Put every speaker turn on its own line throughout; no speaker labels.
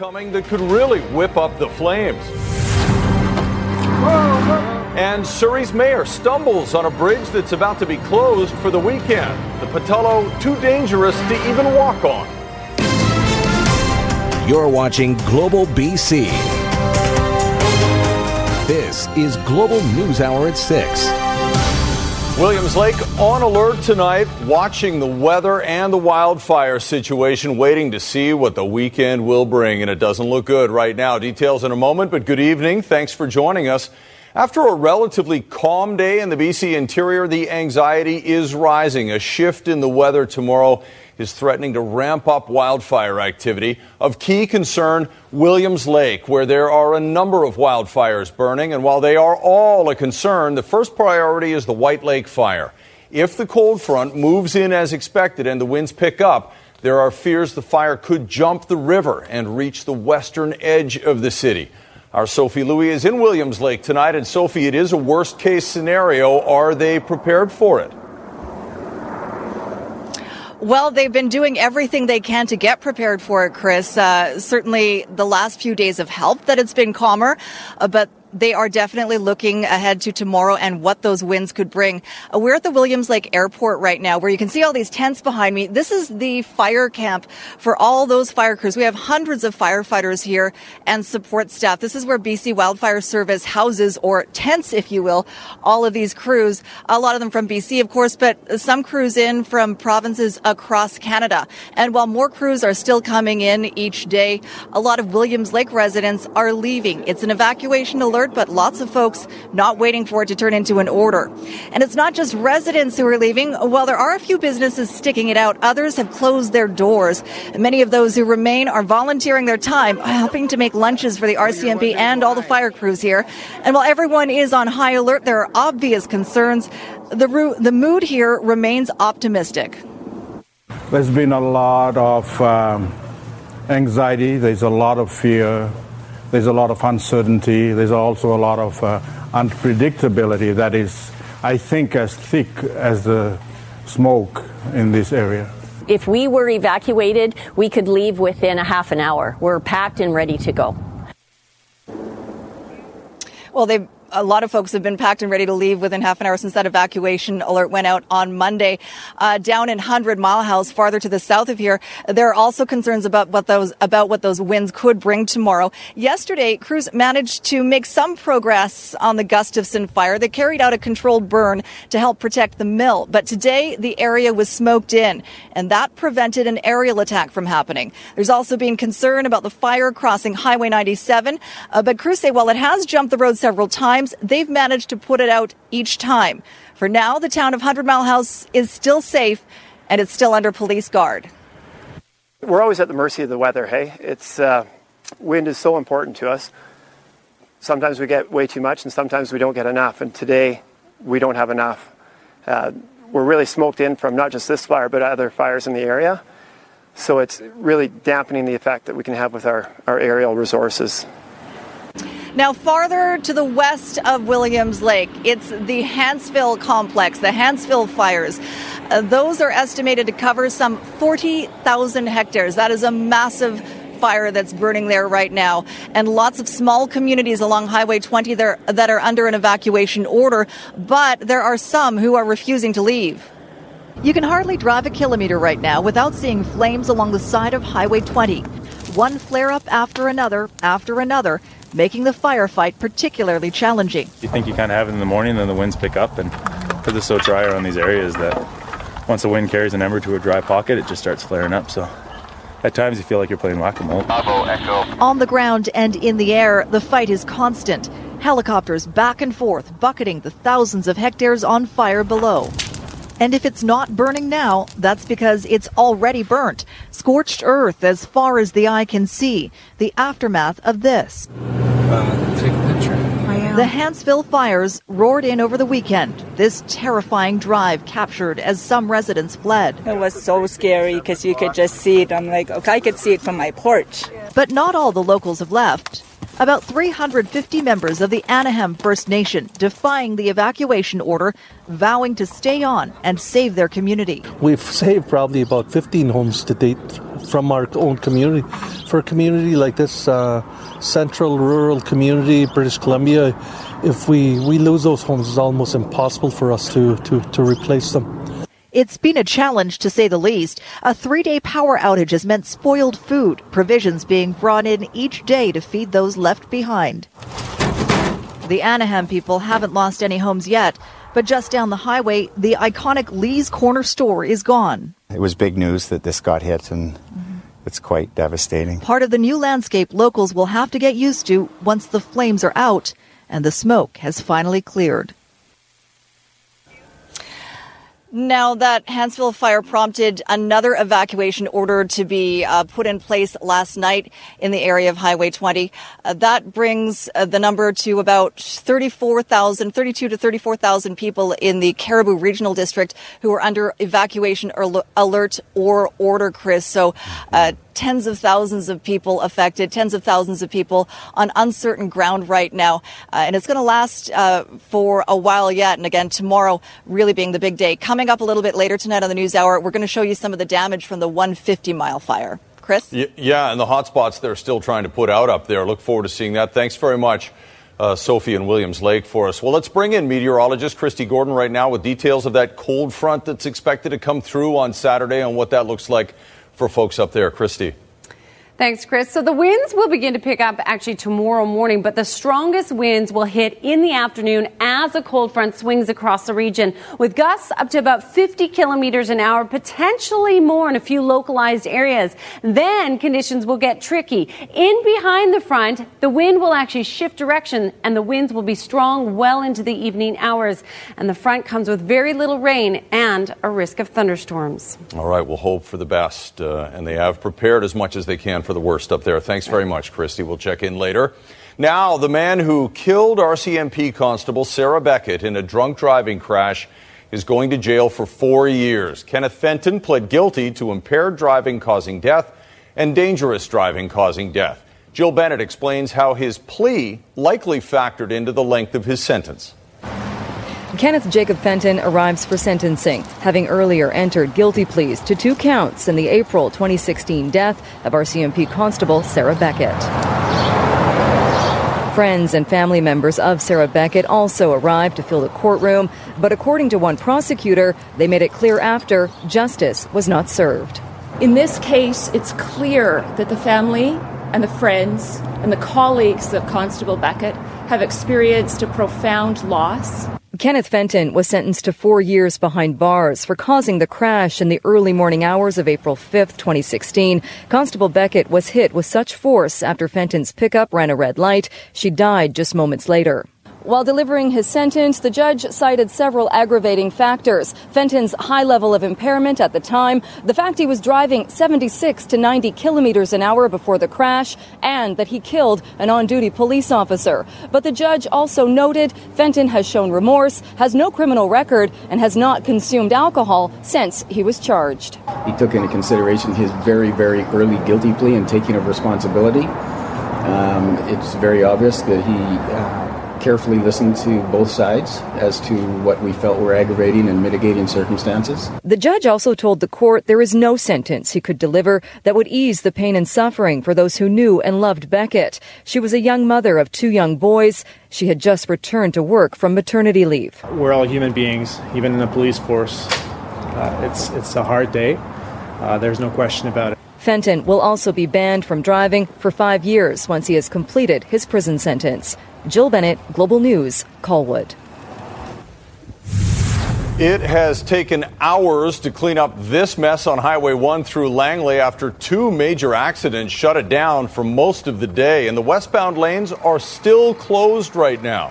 Coming that could really whip up the flames. And Surrey's mayor stumbles on a bridge that's about to be closed for the weekend. The Pattullo too dangerous to even walk on.
You're watching Global BC. This is Global News Hour at 6.
Williams Lake on alert tonight, watching the weather and the wildfire situation, waiting to see what the weekend will bring. And it doesn't look good right now. Details in a moment, but good evening. Thanks for joining us. After a relatively calm day in the BC interior, the anxiety is rising. A shift in the weather tomorrow is threatening to ramp up wildfire activity. Of key concern, Williams Lake, where there are a number of wildfires burning. And while they are all a concern, the first priority is the White Lake fire. If the cold front moves in as expected and the winds pick up, there are fears the fire could jump the river and reach the western edge of the city. Our Sophie Lui is in Williams Lake tonight. And Sophie, it is a worst case scenario. Are they prepared for it?
Well, they've been doing everything they can to get prepared for it, Chris. Uh, certainly the last few days have helped that it's been calmer, uh, but they are definitely looking ahead to tomorrow and what those winds could bring. Uh, we're at the Williams Lake Airport right now where you can see all these tents behind me. This is the fire camp for all those fire crews. We have hundreds of firefighters here and support staff. This is where BC Wildfire Service houses or tents, if you will, all of these crews. A lot of them from BC, of course, but some crews in from provinces across Canada. And while more crews are still coming in each day, a lot of Williams Lake residents are leaving. It's an evacuation alert alert, but lots of folks not waiting for it to turn into an order. And it's not just residents who are leaving. While there are a few businesses sticking it out, others have closed their doors. Many of those who remain are volunteering their time, helping to make lunches for the RCMP and all the fire crews here. And while everyone is on high alert, there are obvious concerns. The, the mood here remains optimistic.
There's been a lot of um, anxiety, there's a lot of fear, there's a lot of uncertainty. There's also a lot of uh, unpredictability that is, I think, as thick as the smoke in this area.
If we were evacuated, we could leave within a half an hour. We're packed and ready to go.
Well, they've a lot of folks have been packed and ready to leave within half an hour since that evacuation alert went out on Monday. Uh, down in Hundred Mile House, farther to the south of here, there are also concerns about what those about what those winds could bring tomorrow. Yesterday, crews managed to make some progress on the Gustafson fire. They carried out a controlled burn to help protect the mill, but today the area was smoked in, and that prevented an aerial attack from happening. There's also been concern about the fire crossing Highway 97, uh, but crews say while it has jumped the road several times times, they've managed to put it out each time. For now, the town of Hundred Mile House is still safe and it's still under police guard.
We're always at the mercy of the weather, hey? It's uh, wind is so important to us. Sometimes we get way too much and sometimes we don't get enough. And today we don't have enough. Uh, we're really smoked in from not just this fire but other fires in the area. So it's really dampening the effect that we can have with our, our aerial resources.
Now, farther to the west of Williams Lake, it's the Hanceville complex, the Hanceville fires. Uh, those are estimated to cover some 40,000 hectares. That is a massive fire that's burning there right now, and lots of small communities along Highway 20 there, that are under an evacuation order, but there are some who are refusing to leave. You can hardly drive a kilometer right now without seeing flames along the side of Highway 20. One flare up after another, after another, making the firefight particularly challenging.
You think you kind of have it in the morning, then the winds pick up, and because it's so dry around these areas that once the wind carries an ember to a dry pocket, it just starts flaring up. So at times you feel like you're playing whack-a-mole.
On the ground and in the air, the fight is constant. Helicopters back and forth, bucketing the thousands of hectares on fire below. And if it's not burning now, that's because it's already burnt. Scorched earth as far as the eye can see. The aftermath of this.
uh, take a picture.
The Hanceville fires roared in over the weekend. This terrifying drive captured as some residents fled.
It was so scary because you could just see it. I'm like, okay, I could see it from my porch.
But not all the locals have left. About 350 members of the Anaham First Nation defying the evacuation order, vowing to stay on and save their community.
We've saved probably about 15 homes to date from our own community. For a community like this, uh, central rural community, British Columbia, if we, we lose those homes, it's almost impossible for us to, to, to replace them.
It's been a challenge to say the least. A three day power outage has meant spoiled food, provisions being brought in each day to feed those left behind. The Anaham people haven't lost any homes yet, but just down the highway, the iconic Lee's Corner store is gone.
It was big news that this got hit, and mm-hmm. it's quite devastating.
Part of the new landscape locals will have to get used to once the flames are out and the smoke has finally cleared. Now, that Hanceville fire prompted another evacuation order to be uh, put in place last night in the area of Highway 20. Uh, that brings uh, the number to about 34,000, 32 to 34,000 people in the Cariboo Regional District who are under evacuation alert or order, Chris. So, uh, tens of thousands of people affected, tens of thousands of people on uncertain ground right now. Uh, and it's going to last uh, for a while yet. And again, tomorrow really being the big day. Coming up a little bit later tonight on the News Hour, we're going to show you some of the damage from the 150 mile fire. Chris?
Yeah, and the hotspots they're still trying to put out up there. Look forward to seeing that. Thanks very much. Uh, Sophie and Williams Lake for us. Well, let's bring in meteorologist Kristi Gordon right now with details of that cold front that's expected to come through on Saturday and what that looks like for folks up there. Kristi.
Thanks, Chris. So the winds will begin to pick up actually tomorrow morning, but the strongest winds will hit in the afternoon as a cold front swings across the region with gusts up to about 50 kilometers an hour, potentially more in a few localized areas. Then conditions will get tricky. In behind the front, the wind will actually shift direction and the winds will be strong well into the evening hours. And the front comes with very little rain and a risk of thunderstorms.
All right, we'll hope for the best. Uh, and they have prepared as much as they can for the worst up there. Thanks very much, Kristi. We'll check in later. Now, the man who killed RCMP Constable Sarah Beckett in a drunk driving crash is going to jail for four years. Kenneth Fenton pled guilty to impaired driving causing death and dangerous driving causing death. Jill Bennett explains how his plea likely factored into the length of his sentence.
Kenneth Jacob Fenton arrives for sentencing, having earlier entered guilty pleas to two counts in the April 2016 death of RCMP Constable Sarah Beckett. Friends and family members of Sarah Beckett also arrived to fill the courtroom, but according to one prosecutor, they made it clear after justice was not served.
In this case, it's clear that the family and the friends and the colleagues of Constable Beckett have experienced a profound loss.
Kenneth Fenton was sentenced to four years behind bars for causing the crash in the early morning hours of April 5, 2016. Constable Beckett was hit with such force after Fenton's pickup ran a red light. She died just moments later. While delivering his sentence, the judge cited several aggravating factors. Fenton's high level of impairment at the time, the fact he was driving 76 to 90 kilometers an hour before the crash, and that he killed an on duty police officer. But the judge also noted Fenton has shown remorse, has no criminal record, and has not consumed alcohol since he was charged.
He took into consideration his very, very early guilty plea and taking of responsibility. Um, it's very obvious that he. Uh, carefully listened to both sides as to what we felt were aggravating and mitigating circumstances.
The judge also told the court there is no sentence he could deliver that would ease the pain and suffering for those who knew and loved Beckett. She was a young mother of two young boys. She had just returned to work from maternity leave.
We're all human beings, even in the police force. Uh, it's, it's a hard day. Uh, there's no question about it.
Fenton will also be banned from driving for five years once he has completed his prison sentence. Jill Bennett, Global News, Colwood.
It has taken hours to clean up this mess on Highway 1 through Langley after two major accidents shut it down for most of the day, and the westbound lanes are still closed right now.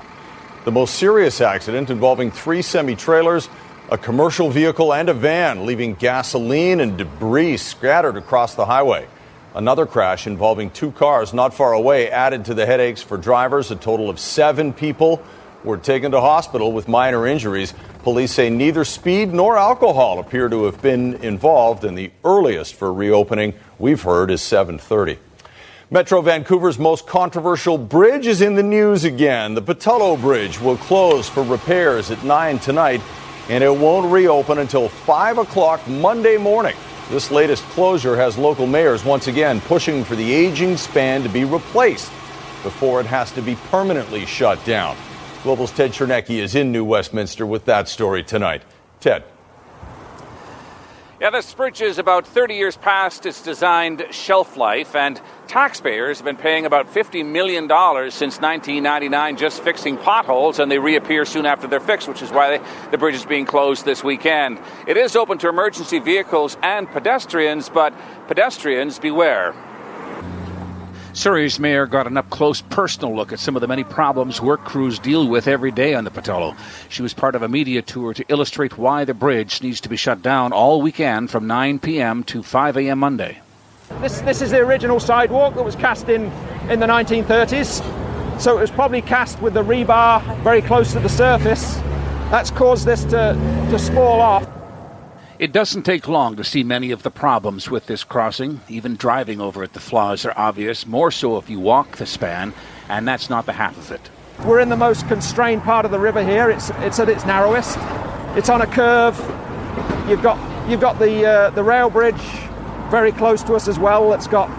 The most serious accident involving three semi trailers, a commercial vehicle, and a van, leaving gasoline and debris scattered across the highway. Another crash involving two cars not far away added to the headaches for drivers. A total of seven people were taken to hospital with minor injuries. Police say neither speed nor alcohol appear to have been involved, and the earliest for reopening we've heard is 7:30. Metro Vancouver's most controversial bridge is in the news again. The Pattullo Bridge will close for repairs at 9 tonight, and it won't reopen until 5 o'clock Monday morning. This latest closure has local mayors once again pushing for the aging span to be replaced before it has to be permanently shut down. Global's Ted Chernecki is in New Westminster with that story tonight. Ted.
Yeah, this bridge is about 30 years past its designed shelf life, and taxpayers have been paying about $50 million since 1999 just fixing potholes, and they reappear soon after they're fixed, which is why they, the bridge is being closed this weekend. It is open to emergency vehicles and pedestrians, but pedestrians beware.
Surrey's mayor got an up close personal look at some of the many problems work crews deal with every day on the Pattullo. She was part of a media tour to illustrate why the bridge needs to be shut down all weekend from 9 p.m. to 5 a.m. Monday.
This, this is the original sidewalk that was cast in in the 1930s. So it was probably cast with the rebar very close to the surface. That's caused this to, to spoil off.
It doesn't take long to see many of the problems with this crossing. Even driving over it, the flaws are obvious, more so if you walk the span, and that's not the half of it.
We're in the most constrained part of the river here. It's, it's at its narrowest. It's on a curve. You've got, you've got the, uh, the rail bridge very close to us as well. That's got,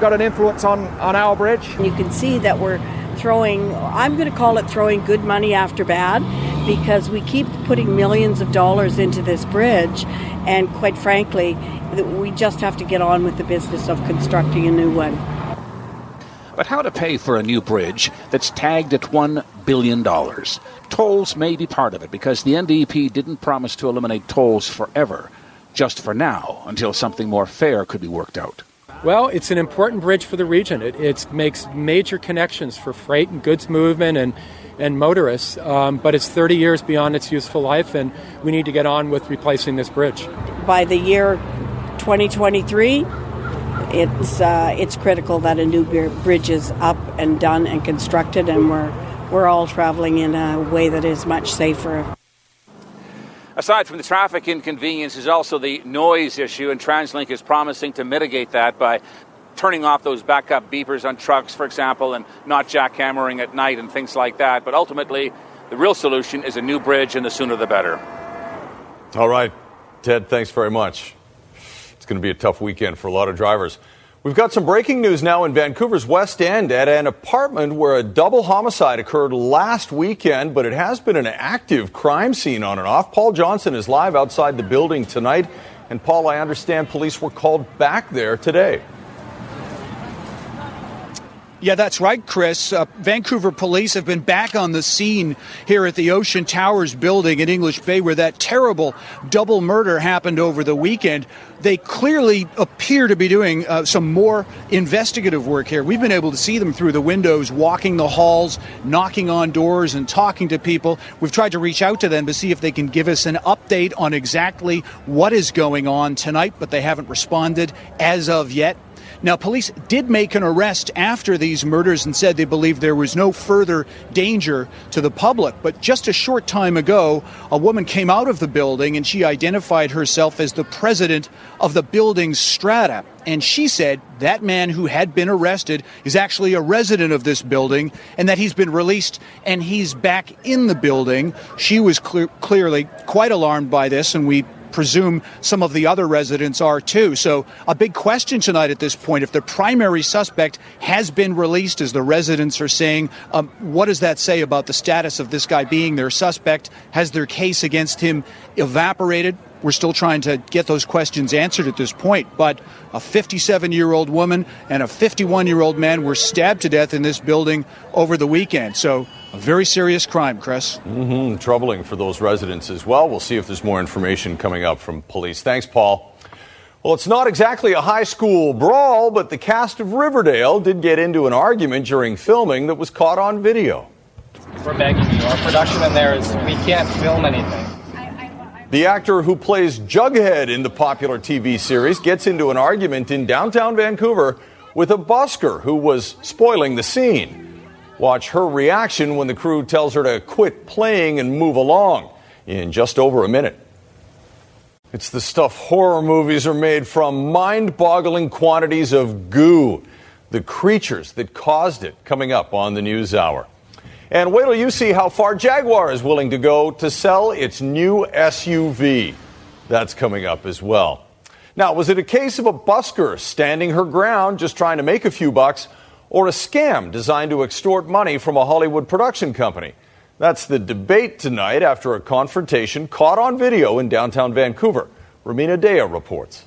got an influence on, on our bridge.
You can see that we're throwing, I'm going to call it throwing good money after bad because we keep putting millions of dollars into this bridge, and quite frankly, we just have to get on with the business of constructing a new one.
But how to pay for a new bridge that's tagged at $1 billion? Tolls may be part of it because the NDP didn't promise to eliminate tolls forever, just for now, until something more fair could be worked out.
Well, it's an important bridge for the region. It, it makes major connections for freight and goods movement and, and motorists, um, but it's 30 years beyond its useful life, and we need to get on with replacing this bridge.
By the year 2023, it's, uh, it's critical that a new bridge is up and done and constructed, and we're, we're all traveling in a way that is much safer.
Aside from the traffic inconvenience is also the noise issue, and TransLink is promising to mitigate that by turning off those backup beepers on trucks, for example, and not jackhammering at night and things like that. But ultimately, the real solution is a new bridge, and the sooner the better.
All right, Ted, thanks very much. It's going to be a tough weekend for a lot of drivers. We've got some breaking news now in Vancouver's West End at an apartment where a double homicide occurred last weekend, but it has been an active crime scene on and off. Paul Johnson is live outside the building tonight. And Paul, I understand police were called back there today.
Yeah, that's right, Chris. Uh, Vancouver police have been back on the scene here at the Ocean Towers building in English Bay where that terrible double murder happened over the weekend. They clearly appear to be doing uh, some more investigative work here. We've been able to see them through the windows, walking the halls, knocking on doors, and talking to people. We've tried to reach out to them to see if they can give us an update on exactly what is going on tonight, but they haven't responded as of yet. Now, police did make an arrest after these murders and said they believed there was no further danger to the public. But just a short time ago, a woman came out of the building and she identified herself as the president of the building's strata. And she said that man who had been arrested is actually a resident of this building and that he's been released and he's back in the building. She was clear, clearly quite alarmed by this, and we presume some of the other residents are too. So, a big question tonight at this point if the primary suspect has been released, as the residents are saying, um, what does that say about the status of this guy being their suspect? Has their case against him evaporated? We're still trying to get those questions answered at this point. But a 57 year old woman and a 51 year old man were stabbed to death in this building over the weekend. So, a very serious crime, Chris.
Mm-hmm. Troubling for those residents as well. We'll see if there's more information coming up from police. Thanks, Paul. Well, it's not exactly a high school brawl, but the cast of Riverdale did get into an argument during filming that was caught on video.
We're begging you. Our production in there is we can't film anything.
The actor who plays Jughead in the popular TV series gets into an argument in downtown Vancouver with a busker who was spoiling the scene. Watch her reaction when the crew tells her to quit playing and move along in just over a minute. It's the stuff horror movies are made from mind boggling quantities of goo, the creatures that caused it, coming up on the News Hour. And wait till you see how far Jaguar is willing to go to sell its new SUV. That's coming up as well. Now, was it a case of a busker standing her ground, just trying to make a few bucks, or a scam designed to extort money from a Hollywood production company? That's the debate tonight after a confrontation caught on video in downtown Vancouver. Romina Dea reports.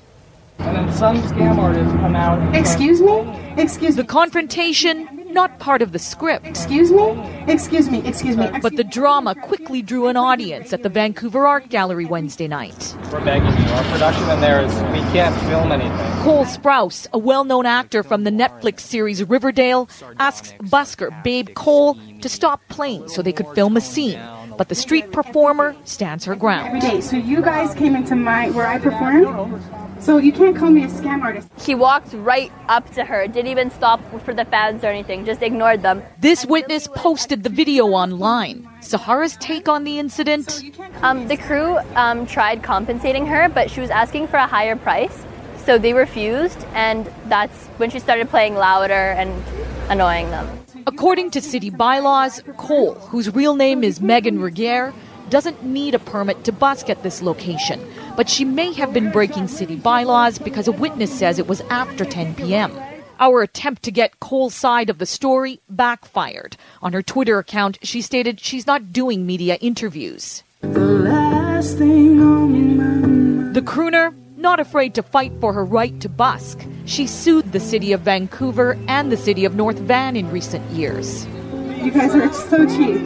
And then some scam artists come out.
Excuse me? Excuse me. The confrontation, not part of the script. Excuse me? Excuse me, excuse me. But the drama quickly drew an audience at the Vancouver Art Gallery Wednesday night.
We're begging you. Our production in there is we can't film anything.
Cole Sprouse, a well known actor from the Netflix series Riverdale, asks busker Babe Cole to stop playing so they could film a scene. But the street performer stands her ground. Every day. So you guys came into my where I perform. So you can't call me a scam artist.
He walked right up to her, didn't even stop for the fans or anything, just ignored them.
This witness posted the video online. Sahara's take on the incident.
Um, the crew um, tried compensating her, but she was asking for a higher price. So they refused, and that's when she started playing louder and annoying them.
According to city bylaws, Cole, whose real name is Megan Regier, doesn't need a permit to busk at this location, but she may have been breaking city bylaws because a witness says it was after 10 p.m. Our attempt to get Cole's side of the story backfired. On her Twitter account, she stated she's not doing media interviews. The crooner, not afraid to fight for her right to busk, she sued the city of Vancouver and the city of North Van in recent years. You guys are so cheap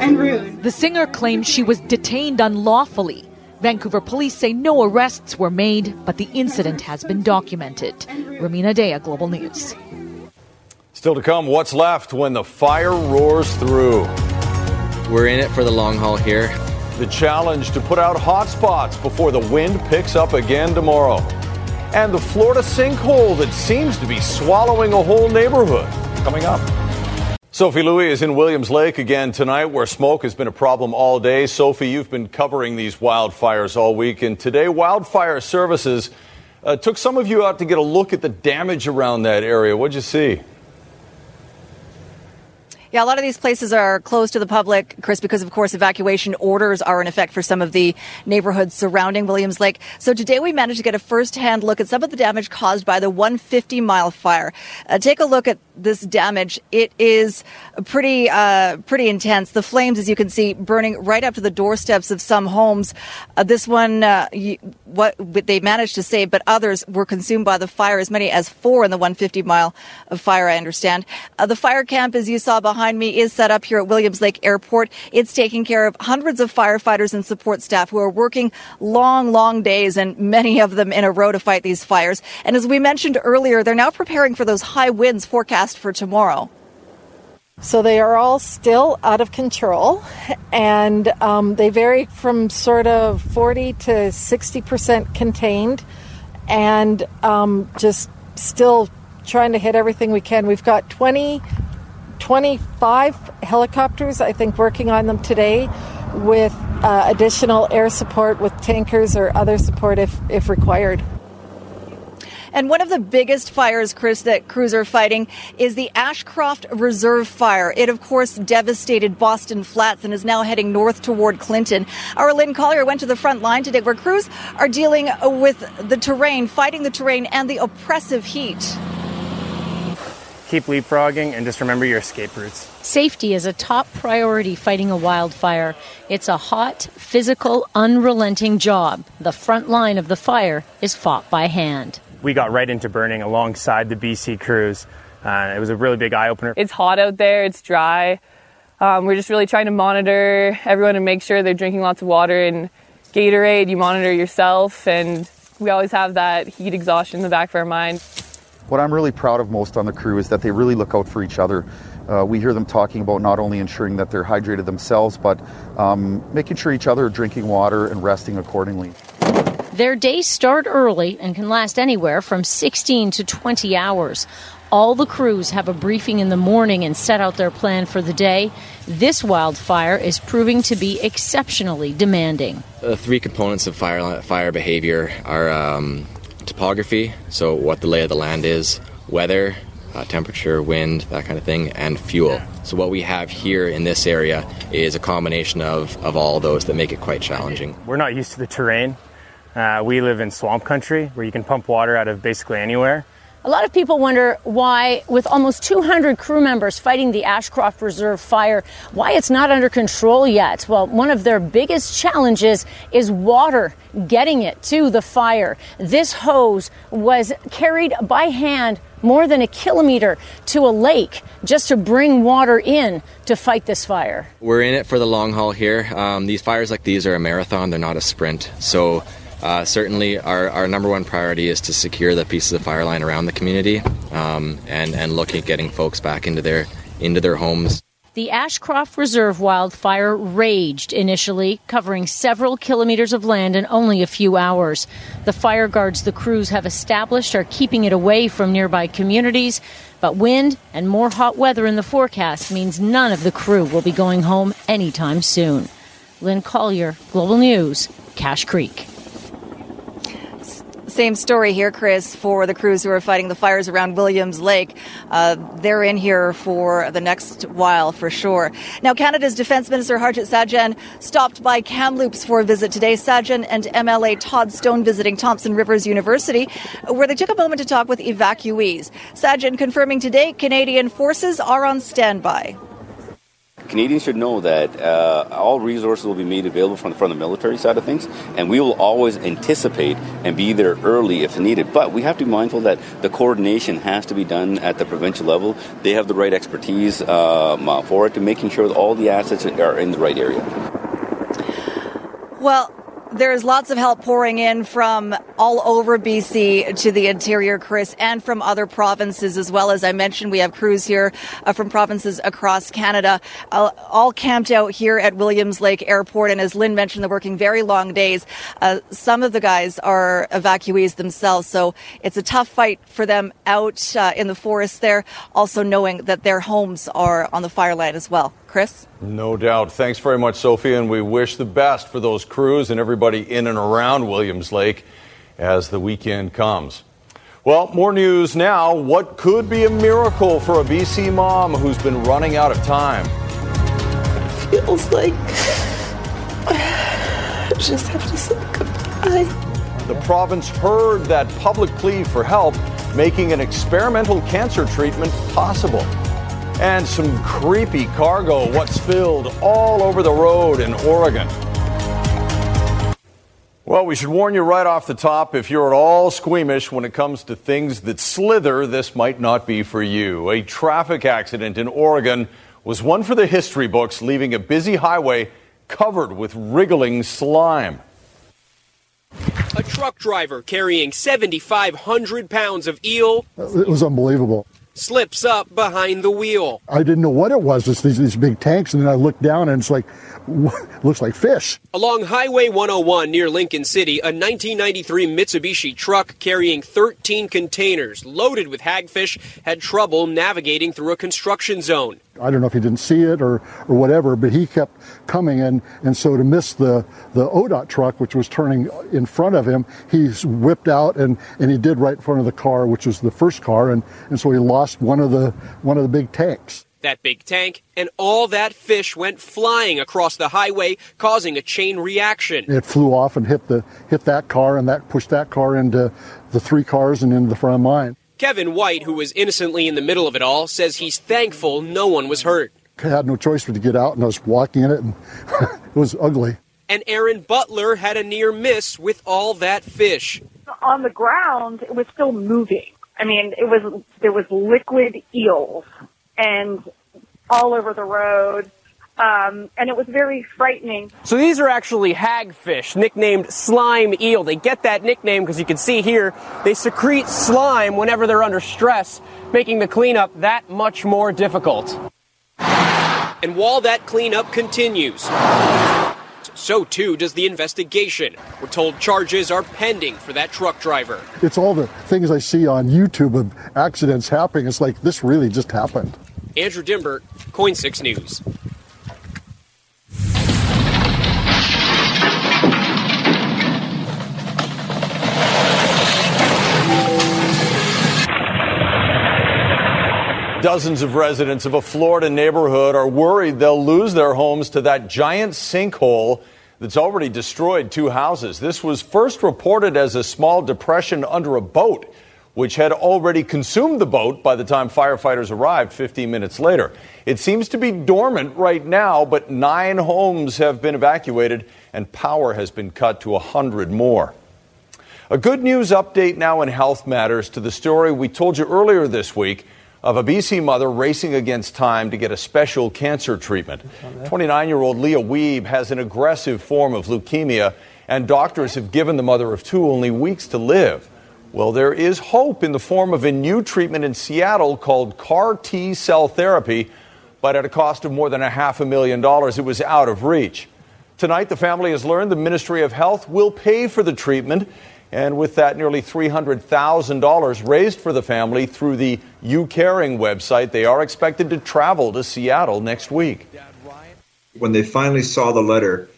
and rude. The singer claims she was detained unlawfully. Vancouver police say no arrests were made, but the incident has been documented. Romina Dea, Global News.
Still to come, what's left when the fire roars through?
We're in it for the long haul here.
The challenge to put out hot spots before the wind picks up again tomorrow. And the Florida sinkhole that seems to be swallowing a whole neighborhood. Coming up. Sophie Lui is in Williams Lake again tonight, where smoke has been a problem all day. Sophie, you've been covering these wildfires all week, and today, Wildfire Services uh, took some of you out to get a look at the damage around that area. What'd you see?
Yeah, a lot of these places are closed to the public, Chris, because of course evacuation orders are in effect for some of the neighborhoods surrounding Williams Lake. So today we managed to get a first-hand look at some of the damage caused by the 150 mile fire. Uh, take a look at this damage. It is pretty, uh, pretty intense. The flames, as you can see, burning right up to the doorsteps of some homes. Uh, this one, uh, you, what they managed to save, but others were consumed by the fire. As many as four in the 150 mile of fire, I understand. Uh, the fire camp, as you saw behind me is set up here at Williams Lake Airport. It's taking care of hundreds of firefighters and support staff who are working long, long days and many of them in a row to fight these fires. And as we mentioned earlier, they're now preparing for those high winds forecast for tomorrow.
So they are all still out of control, and um, they vary from sort of 40 to 60 percent contained, and um, just still trying to hit everything we can. We've got 20 25 helicopters, I think, working on them today with uh, additional air support with tankers or other support if, if required.
And one of the biggest fires, Chris, that crews are fighting is the Ashcroft Reserve Fire. It, of course, devastated Boston Flats and is now heading north toward Clinton. Our Lynn Collier went to the front line today where crews are dealing with the terrain, fighting the terrain and the oppressive heat
keep leapfrogging, and just remember your escape routes.
Safety is a top priority fighting a wildfire. It's a hot, physical, unrelenting job. The front line of the fire is fought by hand.
We got right into burning alongside the BC crews. Uh, it was a really big eye opener.
It's hot out there, it's dry. Um, we're just really trying to monitor everyone and make sure they're drinking lots of water and Gatorade. You monitor yourself, and we always have that heat exhaustion in the back of our mind.
what I'm really proud of most on the crew is that they really look out for each other. Uh, we hear them talking about not only ensuring that they're hydrated themselves, but um, making sure each other are drinking water and resting accordingly.
Their days start early and can last anywhere from 16 to 20 hours. All the crews have a briefing in the morning and set out their plan for the day. This wildfire is proving to be exceptionally demanding.
The three components of fire fire behavior are um, topography, so what the lay of the land is, weather, uh, temperature, wind, that kind of thing, and fuel. So what we have here in this area is a combination of, of all those that make it quite challenging.
We're not used to the terrain. Uh, we live in swamp country where you can pump water out of basically anywhere.
A lot of people wonder why, with almost 200 crew members fighting the Ashcroft Reserve fire, why it's not under control yet. Well, one of their biggest challenges is water, getting it to the fire. This hose was carried by hand more than a kilometer to a lake just to bring water in to fight this fire.
We're in it for the long haul here. Um, these fires like these are a marathon, they're not a sprint. So uh, certainly, our, our number one priority is to secure the pieces of fire line around the community um, and, and look at getting folks back into their, into their homes.
The Ashcroft Reserve wildfire raged initially, covering several kilometers of land in only a few hours. The fire guards the crews have established are keeping it away from nearby communities, but wind and more hot weather in the forecast means none of the crew will be going home anytime soon. Lynn Collier, Global News, Cache Creek.
Same story here, Chris, for the crews who are fighting the fires around Williams Lake. Uh, they're in here for the next while for sure. Now, Canada's Defence Minister Harjit Sajjan stopped by Kamloops for a visit today. Sajjan and MLA Todd Stone visiting Thompson Rivers University, where they took a moment to talk with evacuees. Sajjan confirming today Canadian forces are on standby.
Canadians should know that uh, all resources will be made available from, from the military side of things, and we will always anticipate and be there early if needed. But we have to be mindful that the coordination has to be done at the provincial level. They have the right expertise um, uh, for it to making sure that all the assets are in the right area.
Well, there's lots of help pouring in from all over BC to the interior, Chris, and from other provinces as well. As I mentioned, we have crews here uh, from provinces across Canada, uh, all camped out here at Williams Lake Airport. And as Lynn mentioned, they're working very long days. Uh, some of the guys are evacuees themselves, so it's a tough fight for them out uh, in the forest there, also knowing that their homes are on the fire line as well. Chris?
No doubt. Thanks very much, Sophie, and we wish the best for those crews and everybody in and around Williams Lake as the weekend comes. Well, more news now. What could be a miracle for a BC mom who's been running out of time?
It feels like I just have to say goodbye.
The province heard that public plea for help, making an experimental cancer treatment possible and some creepy cargo, what spilled all over the road in Oregon. Well, we should warn you right off the top if you're at all squeamish when it comes to things that slither, this might not be for you. A traffic accident in Oregon was one for the history books, leaving a busy highway covered with wriggling slime.
A truck driver carrying 7,500 pounds of eel.
It was unbelievable
slips up behind the wheel.
I didn't know what it was. It's these, these big tanks, and then I looked down, and it's like, looks like fish.
Along Highway 101 near Lincoln City, a 1993 Mitsubishi truck carrying 13 containers loaded with hagfish had trouble navigating through a construction zone.
I don't know if he didn't see it or, or whatever, but he kept coming, and, and so to miss the, the ODOT truck, which was turning in front of him, he whipped out and, and he did right in front of the car, which was the first car, and, and so he lost one of the one of the big tanks.
That big tank and all that fish went flying across the highway, causing a chain reaction.
It flew off and hit the hit that car, and that pushed that car into the three cars and into the front of mine.
Kevin White, who was innocently in the middle of it all, says he's thankful no one was hurt.
I had no choice but to get out, and I was walking in it, and it was ugly.
And Aaron Butler had a near miss with all that fish.
On the ground, it was still moving. I mean, it was there was liquid eels and all over the road. Um, and it was very frightening.
So these are actually hagfish, nicknamed slime eel. They get that nickname because you can see here they secrete slime whenever they're under stress, making the cleanup that much more difficult. And while that cleanup continues, so too does the investigation. We're told charges are pending for that truck driver.
It's all the things I see on YouTube of accidents happening. It's like this really just happened.
Andrew Dimber, KOIN 6 News.
Dozens of residents of a Florida neighborhood are worried they'll lose their homes to that giant sinkhole that's already destroyed two houses. This was first reported as a small depression under a boat, which had already consumed the boat by the time firefighters arrived 15 minutes later. It seems to be dormant right now, but nine homes have been evacuated and power has been cut to 100 more. A good news update now in health matters to the story we told you earlier this week of a BC mother racing against time to get a special cancer treatment. 29 year old Leah Weeb has an aggressive form of leukemia, and doctors have given the mother of two only weeks to live. Well, there is hope in the form of a new treatment in Seattle called CAR T cell therapy, but at a cost of more than a half a million dollars, it was out of reach. Tonight, the family has learned the Ministry of Health will pay for the treatment. And with that, nearly $300,000 raised for the family through the YouCaring website, they are expected to travel to Seattle next week.
When they finally saw the letter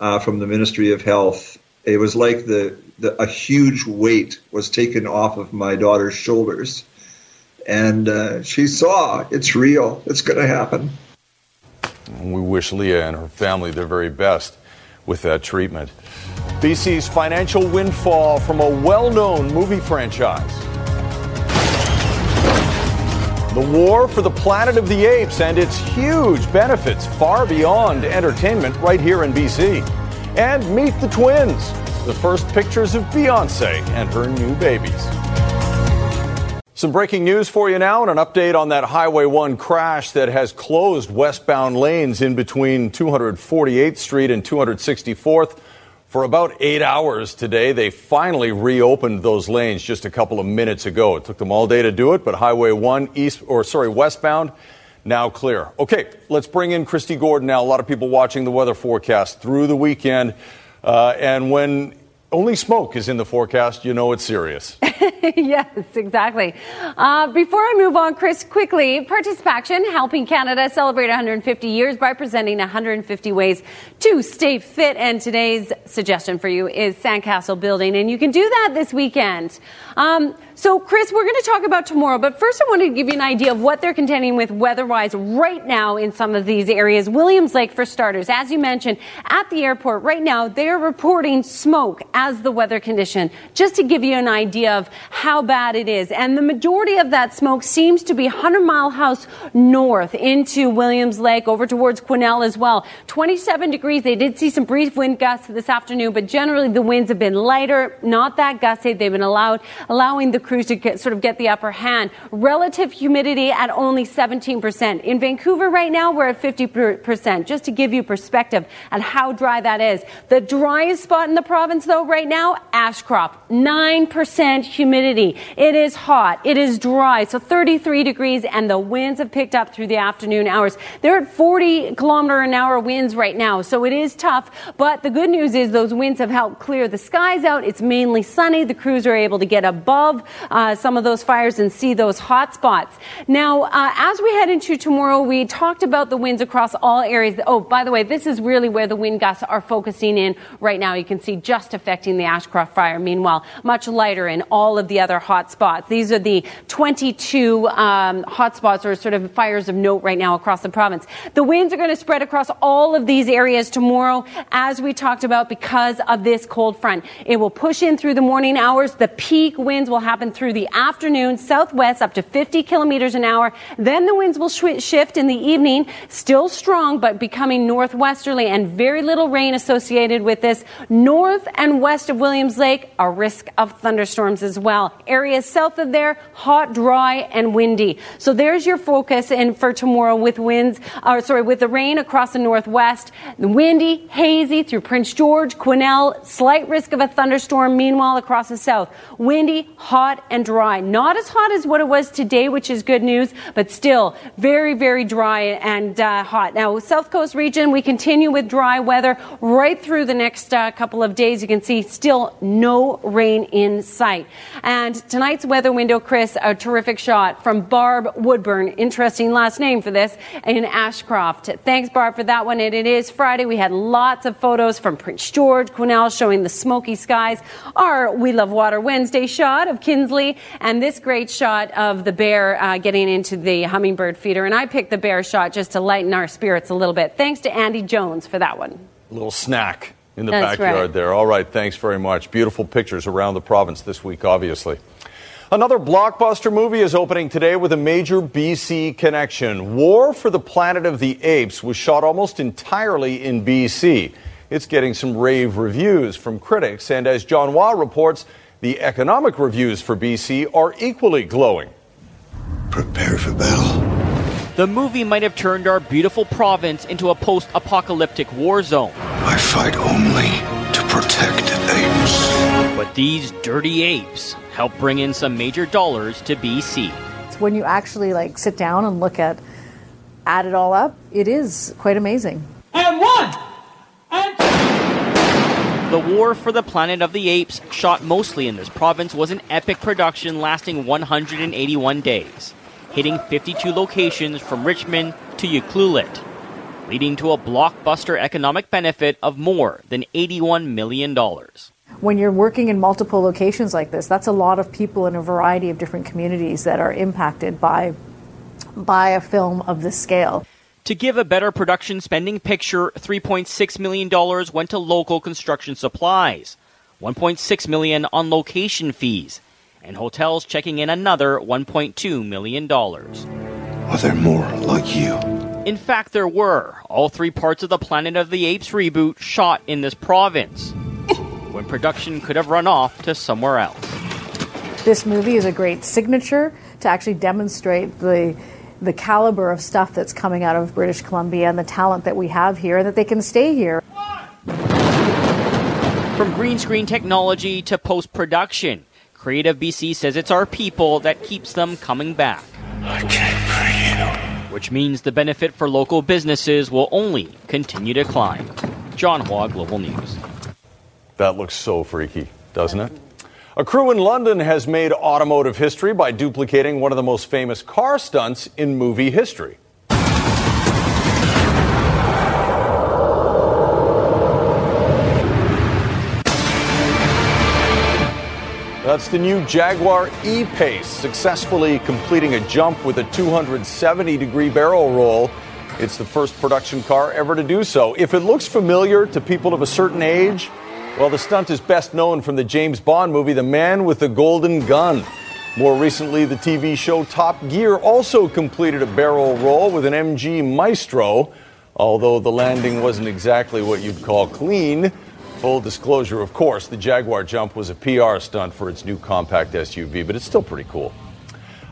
uh, from the Ministry of Health, it was like the, the, a huge weight was taken off of my daughter's shoulders. And uh, she saw it's real, it's going to happen.
We wish Leah and her family their very best with that treatment. BC's financial windfall from a well known movie franchise. The war for the planet of the apes and its huge benefits far beyond entertainment right here in BC. And meet the twins, the first pictures of Beyonce and her new babies. Some breaking news for you now and an update on that Highway 1 crash that has closed westbound lanes in between 248th Street and 264th for about eight hours today. They finally reopened those lanes just a couple of minutes ago. It took them all day to do it, but Highway 1 east or sorry, westbound now clear. Okay, let's bring in Kristi Gordon now. A lot of people watching the weather forecast through the weekend. Uh, and when only smoke is in the forecast, you know it's serious.
yes, exactly. Uh, before I move on, Chris, quickly, ParticipACTION helping Canada celebrate 150 years by presenting 150 ways to stay fit. And today's suggestion for you is sandcastle building, and you can do that this weekend. Um, so, Chris, we're going to talk about tomorrow, but first I wanted to give you an idea of what they're contending with weather-wise right now in some of these areas. Williams Lake, for starters, as you mentioned, at the airport right now, they're reporting smoke as the weather condition, just to give you an idea of how bad it is. And the majority of that smoke seems to be 100 Mile House north into Williams Lake, over towards Quesnel as well. 27 degrees. They did see some brief wind gusts this afternoon, but generally the winds have been lighter, not that gusty. They've been allowed, allowing the crews to get, sort of get the upper hand. Relative humidity at only 17%. In Vancouver right now, we're at 50%, just to give you perspective on how dry that is. The driest spot in the province, though, right now, Ashcroft, 9% humidity. It is hot. It is dry. So 33 degrees, and the winds have picked up through the afternoon hours. They're at 40 kilometer an hour winds right now, so it is tough. But the good news is those winds have helped clear the skies out. It's mainly sunny. The crews are able to get above uh, some of those fires and see those hot spots. Now, uh, as we head into tomorrow, we talked about the winds across all areas. Oh, by the way, this is really where the wind gusts are focusing in right now. You can see just affecting the Ashcroft fire. Meanwhile, much lighter in all of the other hot spots. These are the 22 um, hot spots or sort of fires of note right now across the province. The winds are going to spread across all of these areas tomorrow, as we talked about, because of this cold front. It will push in through the morning hours. The peak winds will happen through the afternoon, southwest up to 50 kilometers an hour. Then the winds will sh- shift in the evening, still strong, but becoming northwesterly and very little rain associated with this. North and west of Williams Lake, a risk of thunderstorms as well. Areas south of there, hot, dry, and windy. So there's your focus and for tomorrow with winds, or sorry, with the rain across the northwest, windy, hazy through Prince George, Quesnel, slight risk of a thunderstorm. Meanwhile, across the south, windy, hot, and dry. Not as hot as what it was today, which is good news, but still very, very dry and uh, hot. Now, South Coast region, we continue with dry weather right through the next uh, couple of days. You can see still no rain in sight. And tonight's weather window, Chris, a terrific shot from Barb Woodburn. Interesting last name for this in Ashcroft. Thanks, Barb, for that one. And it is Friday. We had lots of photos from Prince George, Quesnel showing the smoky skies. Our We Love Water Wednesday shot of Kinsley, and this great shot of the bear uh, getting into the hummingbird feeder. And I picked the bear shot just to lighten our spirits a little bit. Thanks to Andy Jones for that one.
A little snack in the
That's
backyard
right.
there. All right, thanks very much. Beautiful pictures around the province this week, obviously. Another blockbuster movie is opening today with a major BC connection. War for the Planet of the Apes was shot almost entirely in BC. It's getting some rave reviews from critics, and as John Hua reports, the economic reviews for BC are equally glowing.
Prepare for battle.
The movie might have turned our beautiful province into a post apocalyptic war zone.
I fight only to protect apes.
But these dirty apes help bring in some major dollars to BC.
It's when you actually like sit down and look at add it all up, it is quite amazing.
And one! The War for the Planet of the Apes, shot mostly in this province, was an epic production lasting 181 days, hitting 52 locations from Richmond to Ucluelet, leading to a blockbuster economic benefit of more than $81 million.
When you're working in multiple locations like this, that's a lot of people in a variety of different communities that are impacted by by a film of this scale.
To give a better production spending picture, $3.6 million went to local construction supplies, 1.6 million on location fees, and hotels checking in another $1.2 million.
Are there more like you?
In fact, there were. All three parts of the Planet of the Apes reboot shot in this province, when production could have run off to somewhere else.
This movie is a great signature to actually demonstrate the the caliber of stuff that's coming out of British Columbia and the talent that we have here and that they can stay here.
From green screen technology to post production, Creative BC says it's our people that keeps them coming back.
I came for you.
Which means the benefit for local businesses will only continue to climb. John Hua, Global News.
That looks so freaky, doesn't it? A crew in London has made automotive history by duplicating one of the most famous car stunts in movie history. That's the new Jaguar E Pace, successfully completing a jump with a 270 degree barrel roll. It's the first production car ever to do so. If it looks familiar to people of a certain age, well, the stunt is best known from the James Bond movie The Man with the Golden Gun. More recently, the TV show Top Gear also completed a barrel roll with an MG Maestro, although the landing wasn't exactly what you'd call clean. Full disclosure, of course, the Jaguar jump was a PR stunt for its new compact SUV, but it's still pretty cool.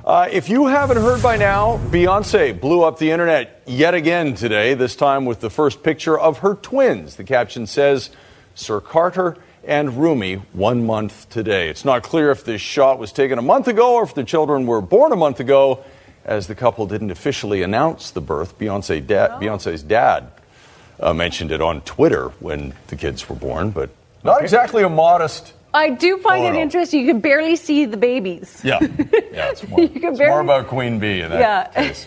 Uh, if you haven't heard by now, Beyonce blew up the internet yet again today, this time with the first picture of her twins. The caption says, Sir Carter and Rumi, one month today. It's not clear if this shot was taken a month ago or if the children were born a month ago, as the couple didn't officially announce the birth. Beyonce da- Beyonce's dad uh, mentioned it on Twitter when the kids were born, but not exactly a modest.
I do find
Photo.
it interesting. You can barely see the babies.
Yeah, yeah, it's more,
You can
it's more about Queen Bey in that
Yeah.
case.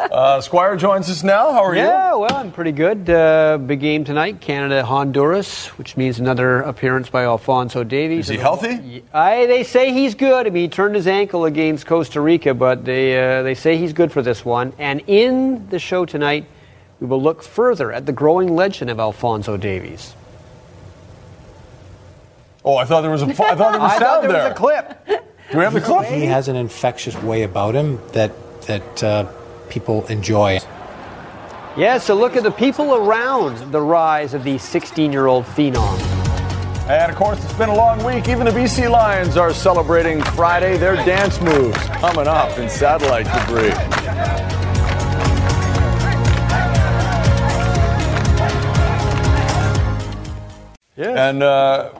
Uh, Squire joins us now. How are you?
yeah, well, I'm pretty good. Uh, big game tonight, Canada Honduras, which means another appearance by Alphonso Davies.
Is he healthy?
I, they say he's good. I mean, he turned his ankle against Costa Rica, but they uh, they say he's good for this one. And in the show tonight, we will look further at the growing legend of Alphonso Davies.
Oh, I thought there was a. I thought there was
I
sound
thought there was a clip.
Do we have the clip?
He has an infectious way about him that that uh, people enjoy.
Yeah, so look at the people around the rise of the 16 year old phenom.
And of course, it's been a long week. Even the BC Lions are celebrating Friday. Their dance moves coming up in satellite debris.
Yeah.
And uh,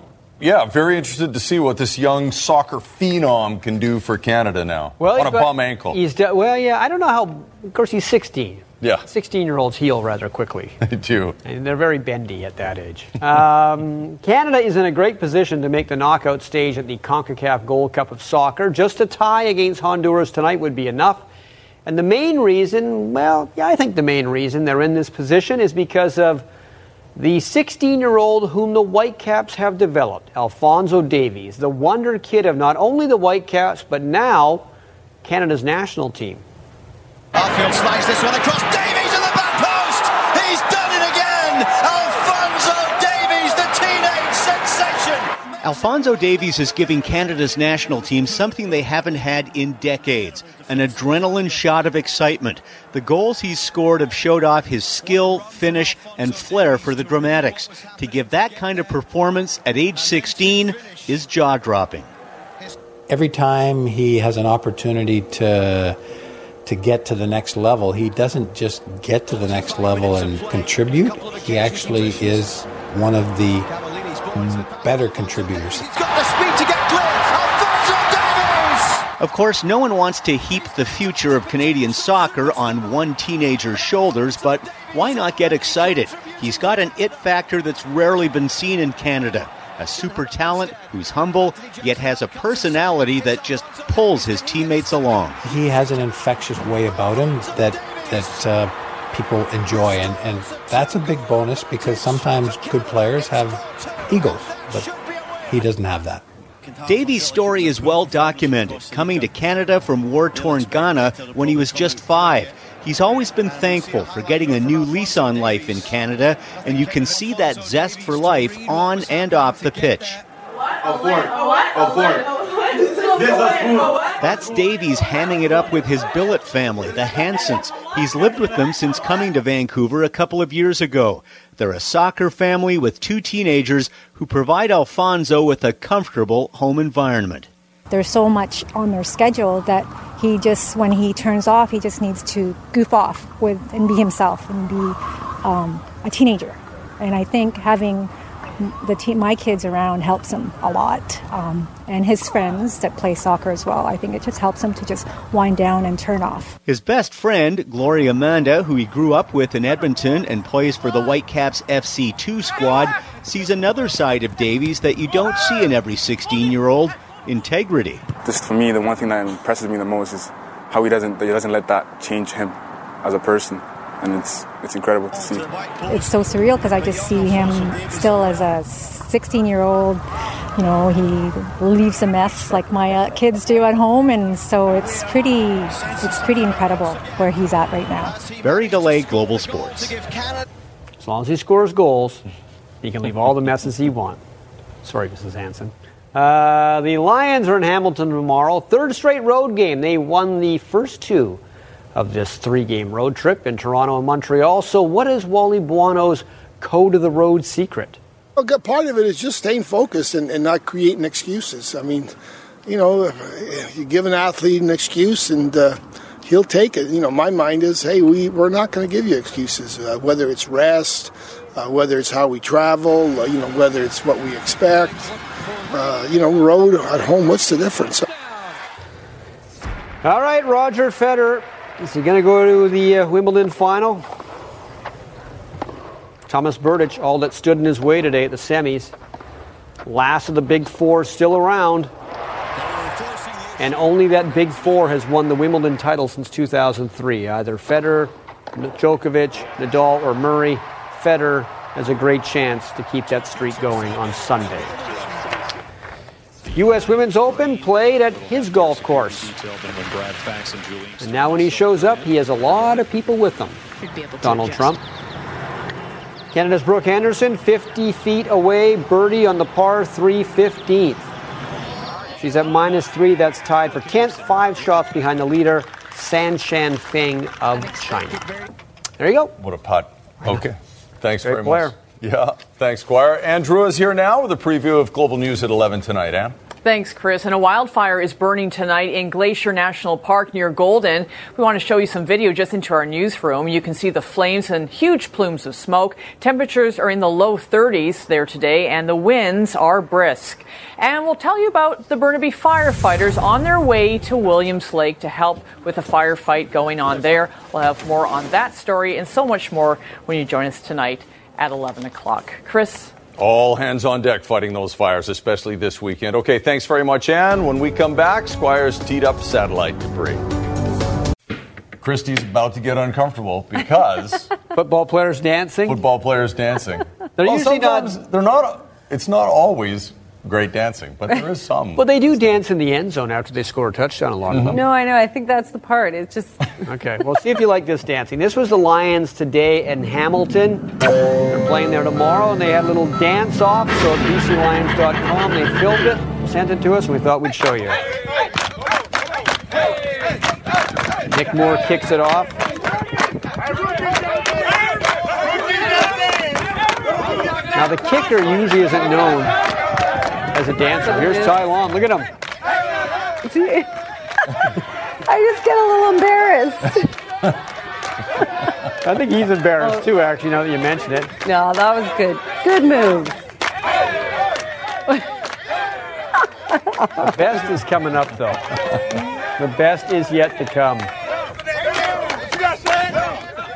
yeah, very interested to see what this young soccer phenom can do for Canada now
Well,
on a
got-
bum ankle.
He's de- well, yeah. I don't know how. Of course, he's 16.
Yeah.
16 year olds heal rather quickly.
They do.
And they're very bendy at that age. Um, Canada is in a great position to make the knockout stage at the CONCACAF Gold Cup of Soccer. Just a tie against Honduras tonight would be enough. And the main reason, well, yeah, I think the main reason they're in this position is because of the 16 year old whom the Whitecaps have developed, Alphonso Davies, the wonder kid of not only the Whitecaps, but now Canada's national team.
Slides this one across. Alphonso Davies
is giving Canada's national team something they haven't had in decades an adrenaline shot of excitement. The goals he's scored have showed off his skill, finish, and flair for the dramatics. To give that kind of performance at age 16 is jaw dropping.
Every time he has an opportunity to to get to the next level, he doesn't just get to the next level and contribute. He actually is one of the better contributors.
Got the speed to get clear. Alphonso Davies.
Of course, no one wants to heap the future of Canadian soccer on one teenager's shoulders, but why not get excited? He's got an it factor that's rarely been seen in Canada. A super talent who's humble, yet has a personality that just pulls his teammates along.
He has an infectious way about him that that uh, people enjoy, and, and that's a big bonus because sometimes good players have egos, but he doesn't have that.
Davies' story is well documented, coming to Canada from war torn Ghana when he was just five. He's always been thankful for getting a new lease on life in Canada, and you can see that zest for life on and off the pitch. That's Davies hamming it up with his billet family, the Hansons. He's lived with them since coming to Vancouver a couple of years ago. They're a soccer family with two teenagers who provide Alphonso with a comfortable home environment.
There's so much on their schedule that he just, when he turns off, he just needs to goof off with and be himself and be um, a teenager. And I think having the team, my kids around helps him a lot, um, and his friends that play soccer as well. I think it just helps him to just wind down and turn off.
His best friend, Gloire Amanda, who he grew up with in Edmonton and plays for the Whitecaps FC2 squad, sees another side of Davies that you don't see in every 16 year old integrity.
Just for me, the one thing that impresses me the most is how he doesn't he doesn't let that change him as a person, and it's it's incredible to see.
It's so surreal because I just see him still as a 16 year old. You know, he leaves a mess like my uh, kids do at home, and so it's pretty it's pretty incredible where he's at right now.
Barry Deley, Global Sports.
As long as he scores goals, he can leave all the messes he wants. Sorry, Mrs. Hanson. Uh, the Lions are in Hamilton tomorrow. Third straight road game. They won the first two of this three game road trip in Toronto and Montreal. So, what is Wally Buono's code of the road secret?
A good part of it is just staying focused and, and not creating excuses. I mean, you know, you give an athlete an excuse and uh, he'll take it. You know, my mind is, hey, we, we're not going to give you excuses, uh, whether it's rest, uh, whether it's how we travel, uh, you know, whether it's what we expect. Uh, you know, road at home, what's the difference?
All right, Roger Federer. Is he going to go to the uh, Wimbledon final? Tomas Berdych, all that stood in his way today at the semis. Last of the big four still around. And only that big four has won the Wimbledon title since 2003. Either Federer, Djokovic, Nadal, or Murray. Federer has a great chance to keep that streak going on Sunday. U.S. Women's Open played at his golf course. And now when he shows up, he has a lot of people with him. Donald Trump. Canada's Brooke Henderson, 50 feet away, birdie on the par 3 15th. She's at minus three. That's tied for 10th, five shots behind the leader, Shanshan Feng of China. There you go.
What a putt. Okay. Thanks
Great
very
player.
much. Yeah, thanks, Squire. Andrew is here now with a preview of Global News at 11 tonight, Ann.
Thanks, Chris. And a wildfire is burning tonight in Glacier National Park near Golden. We want to show you some video just into our newsroom. You can see the flames and huge plumes of smoke. Temperatures are in the low 30s there today, and the winds are brisk. And we'll tell you about the Burnaby firefighters on their way to Williams Lake to help with the firefight going on there. We'll have more on that story and so much more when you join us tonight at 11 o'clock. Chris?
All hands on deck fighting those fires, especially this weekend. Okay, thanks very much, Ann. When we come back, Squire's teed up satellite debris. Kristi's about to get uncomfortable because
football players dancing.
Football players dancing.
They're
well,
usually not-
sometimes They're not. It's not always great dancing, but there is some.
Well, they do dance in the end zone after they score a touchdown. A lot of them.
No, I know. I think that's the part. It's just
Okay, well, see if you like this dancing. This was the Lions today in Hamilton. They're playing there tomorrow, and they had a little dance off. So at BCLions.com, they filmed it, sent it to us, and we thought we'd show you. Nick Moore kicks it off. Now, the kicker usually isn't known as a dancer. Here's Ty Long. Look at him.
I just get a little embarrassed.
I think he's embarrassed too, actually, now that you mention it.
No, that was good. Good move.
The best is coming up, though. The best is yet to come.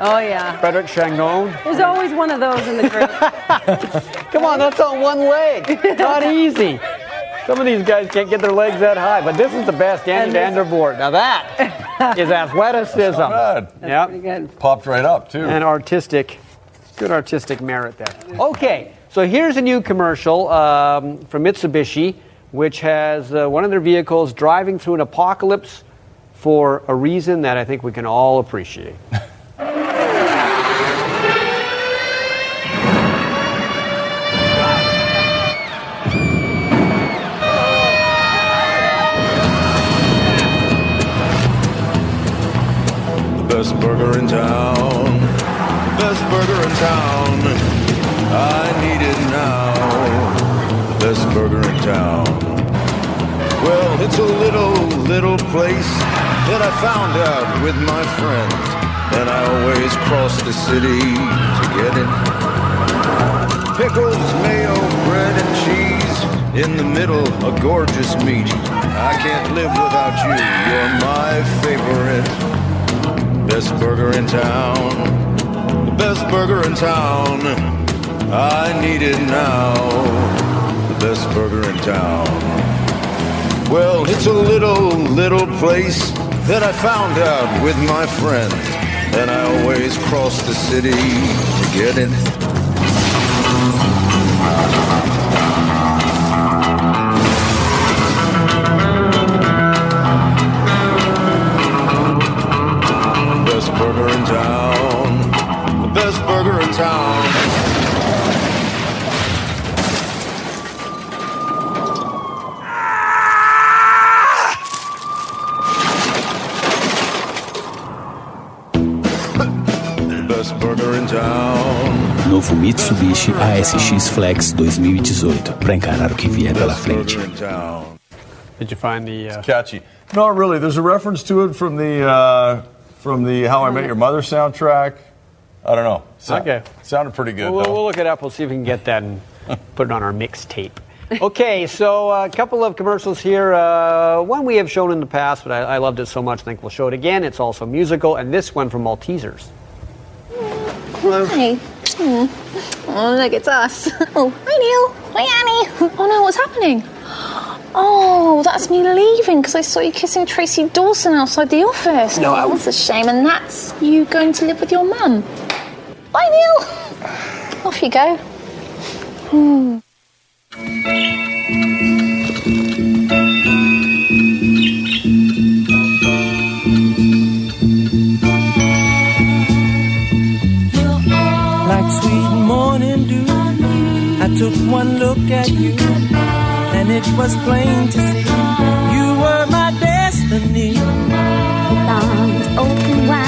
Oh yeah.
Frederick Shangon.
There's always one of those in the group.
Come on, that's on one leg. Not easy. Some of these guys can't get their legs that high, but this is the best, Danny
And
Vandervoort. Now that is athleticism.
Not
Yep.
Pretty good.
Popped right up too.
And artistic, good artistic merit there. Okay, so here's a new commercial um, from Mitsubishi, which has uh, one of their vehicles driving through an apocalypse for a reason that I think we can all appreciate.
Best burger in town. Best burger in town. I need it now. The best burger in town. Well, it's a little, little place that I found out with my friends. And I always cross the city to get it. Pickles, mayo, bread, and cheese. In the middle, a gorgeous meat. I can't live without you. You're my favorite. Best burger in town. The best burger in town. I need it now. The best burger in town. Well, it's a little, little place that I found out with my friends. And I always cross the city to get it.
Mitsubishi ASX Flex 2018 para encarar o que vier pela frente.
Burger in town.
Did you find the uh,
catchy? Not really. There's a reference to it from the uh, from the How I Met Your Mother soundtrack. I don't know. So-
Okay.
Sounded pretty good
We'll,
though.
we'll look it up. We'll see if we can get that and put it on our mixtape. Okay, so a couple of commercials here. Uh, one we have shown in the past, but I, I loved it so much, I think we'll show it again. It's also musical, and this one from Maltesers.
Hi. Oh. oh, look, it's us. Oh, hi, Neil. Hi, Annie. Oh, no, what's happening? Oh, that's me leaving because I saw you kissing Tracy Dawson outside the office.
No, I-
oh, that's a shame. And that's you going to live with your mum. Bye, Neil. Off you go. Hmm.
I took one look at you, and it was plain to see you were my destiny.
arms open wide.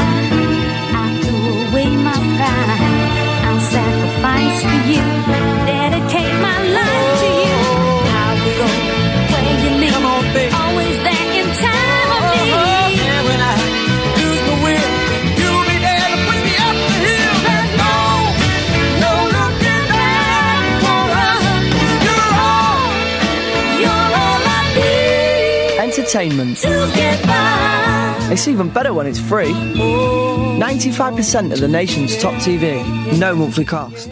Entertainment. It's even better when it's free. 95% of the nation's top TV, no monthly cost.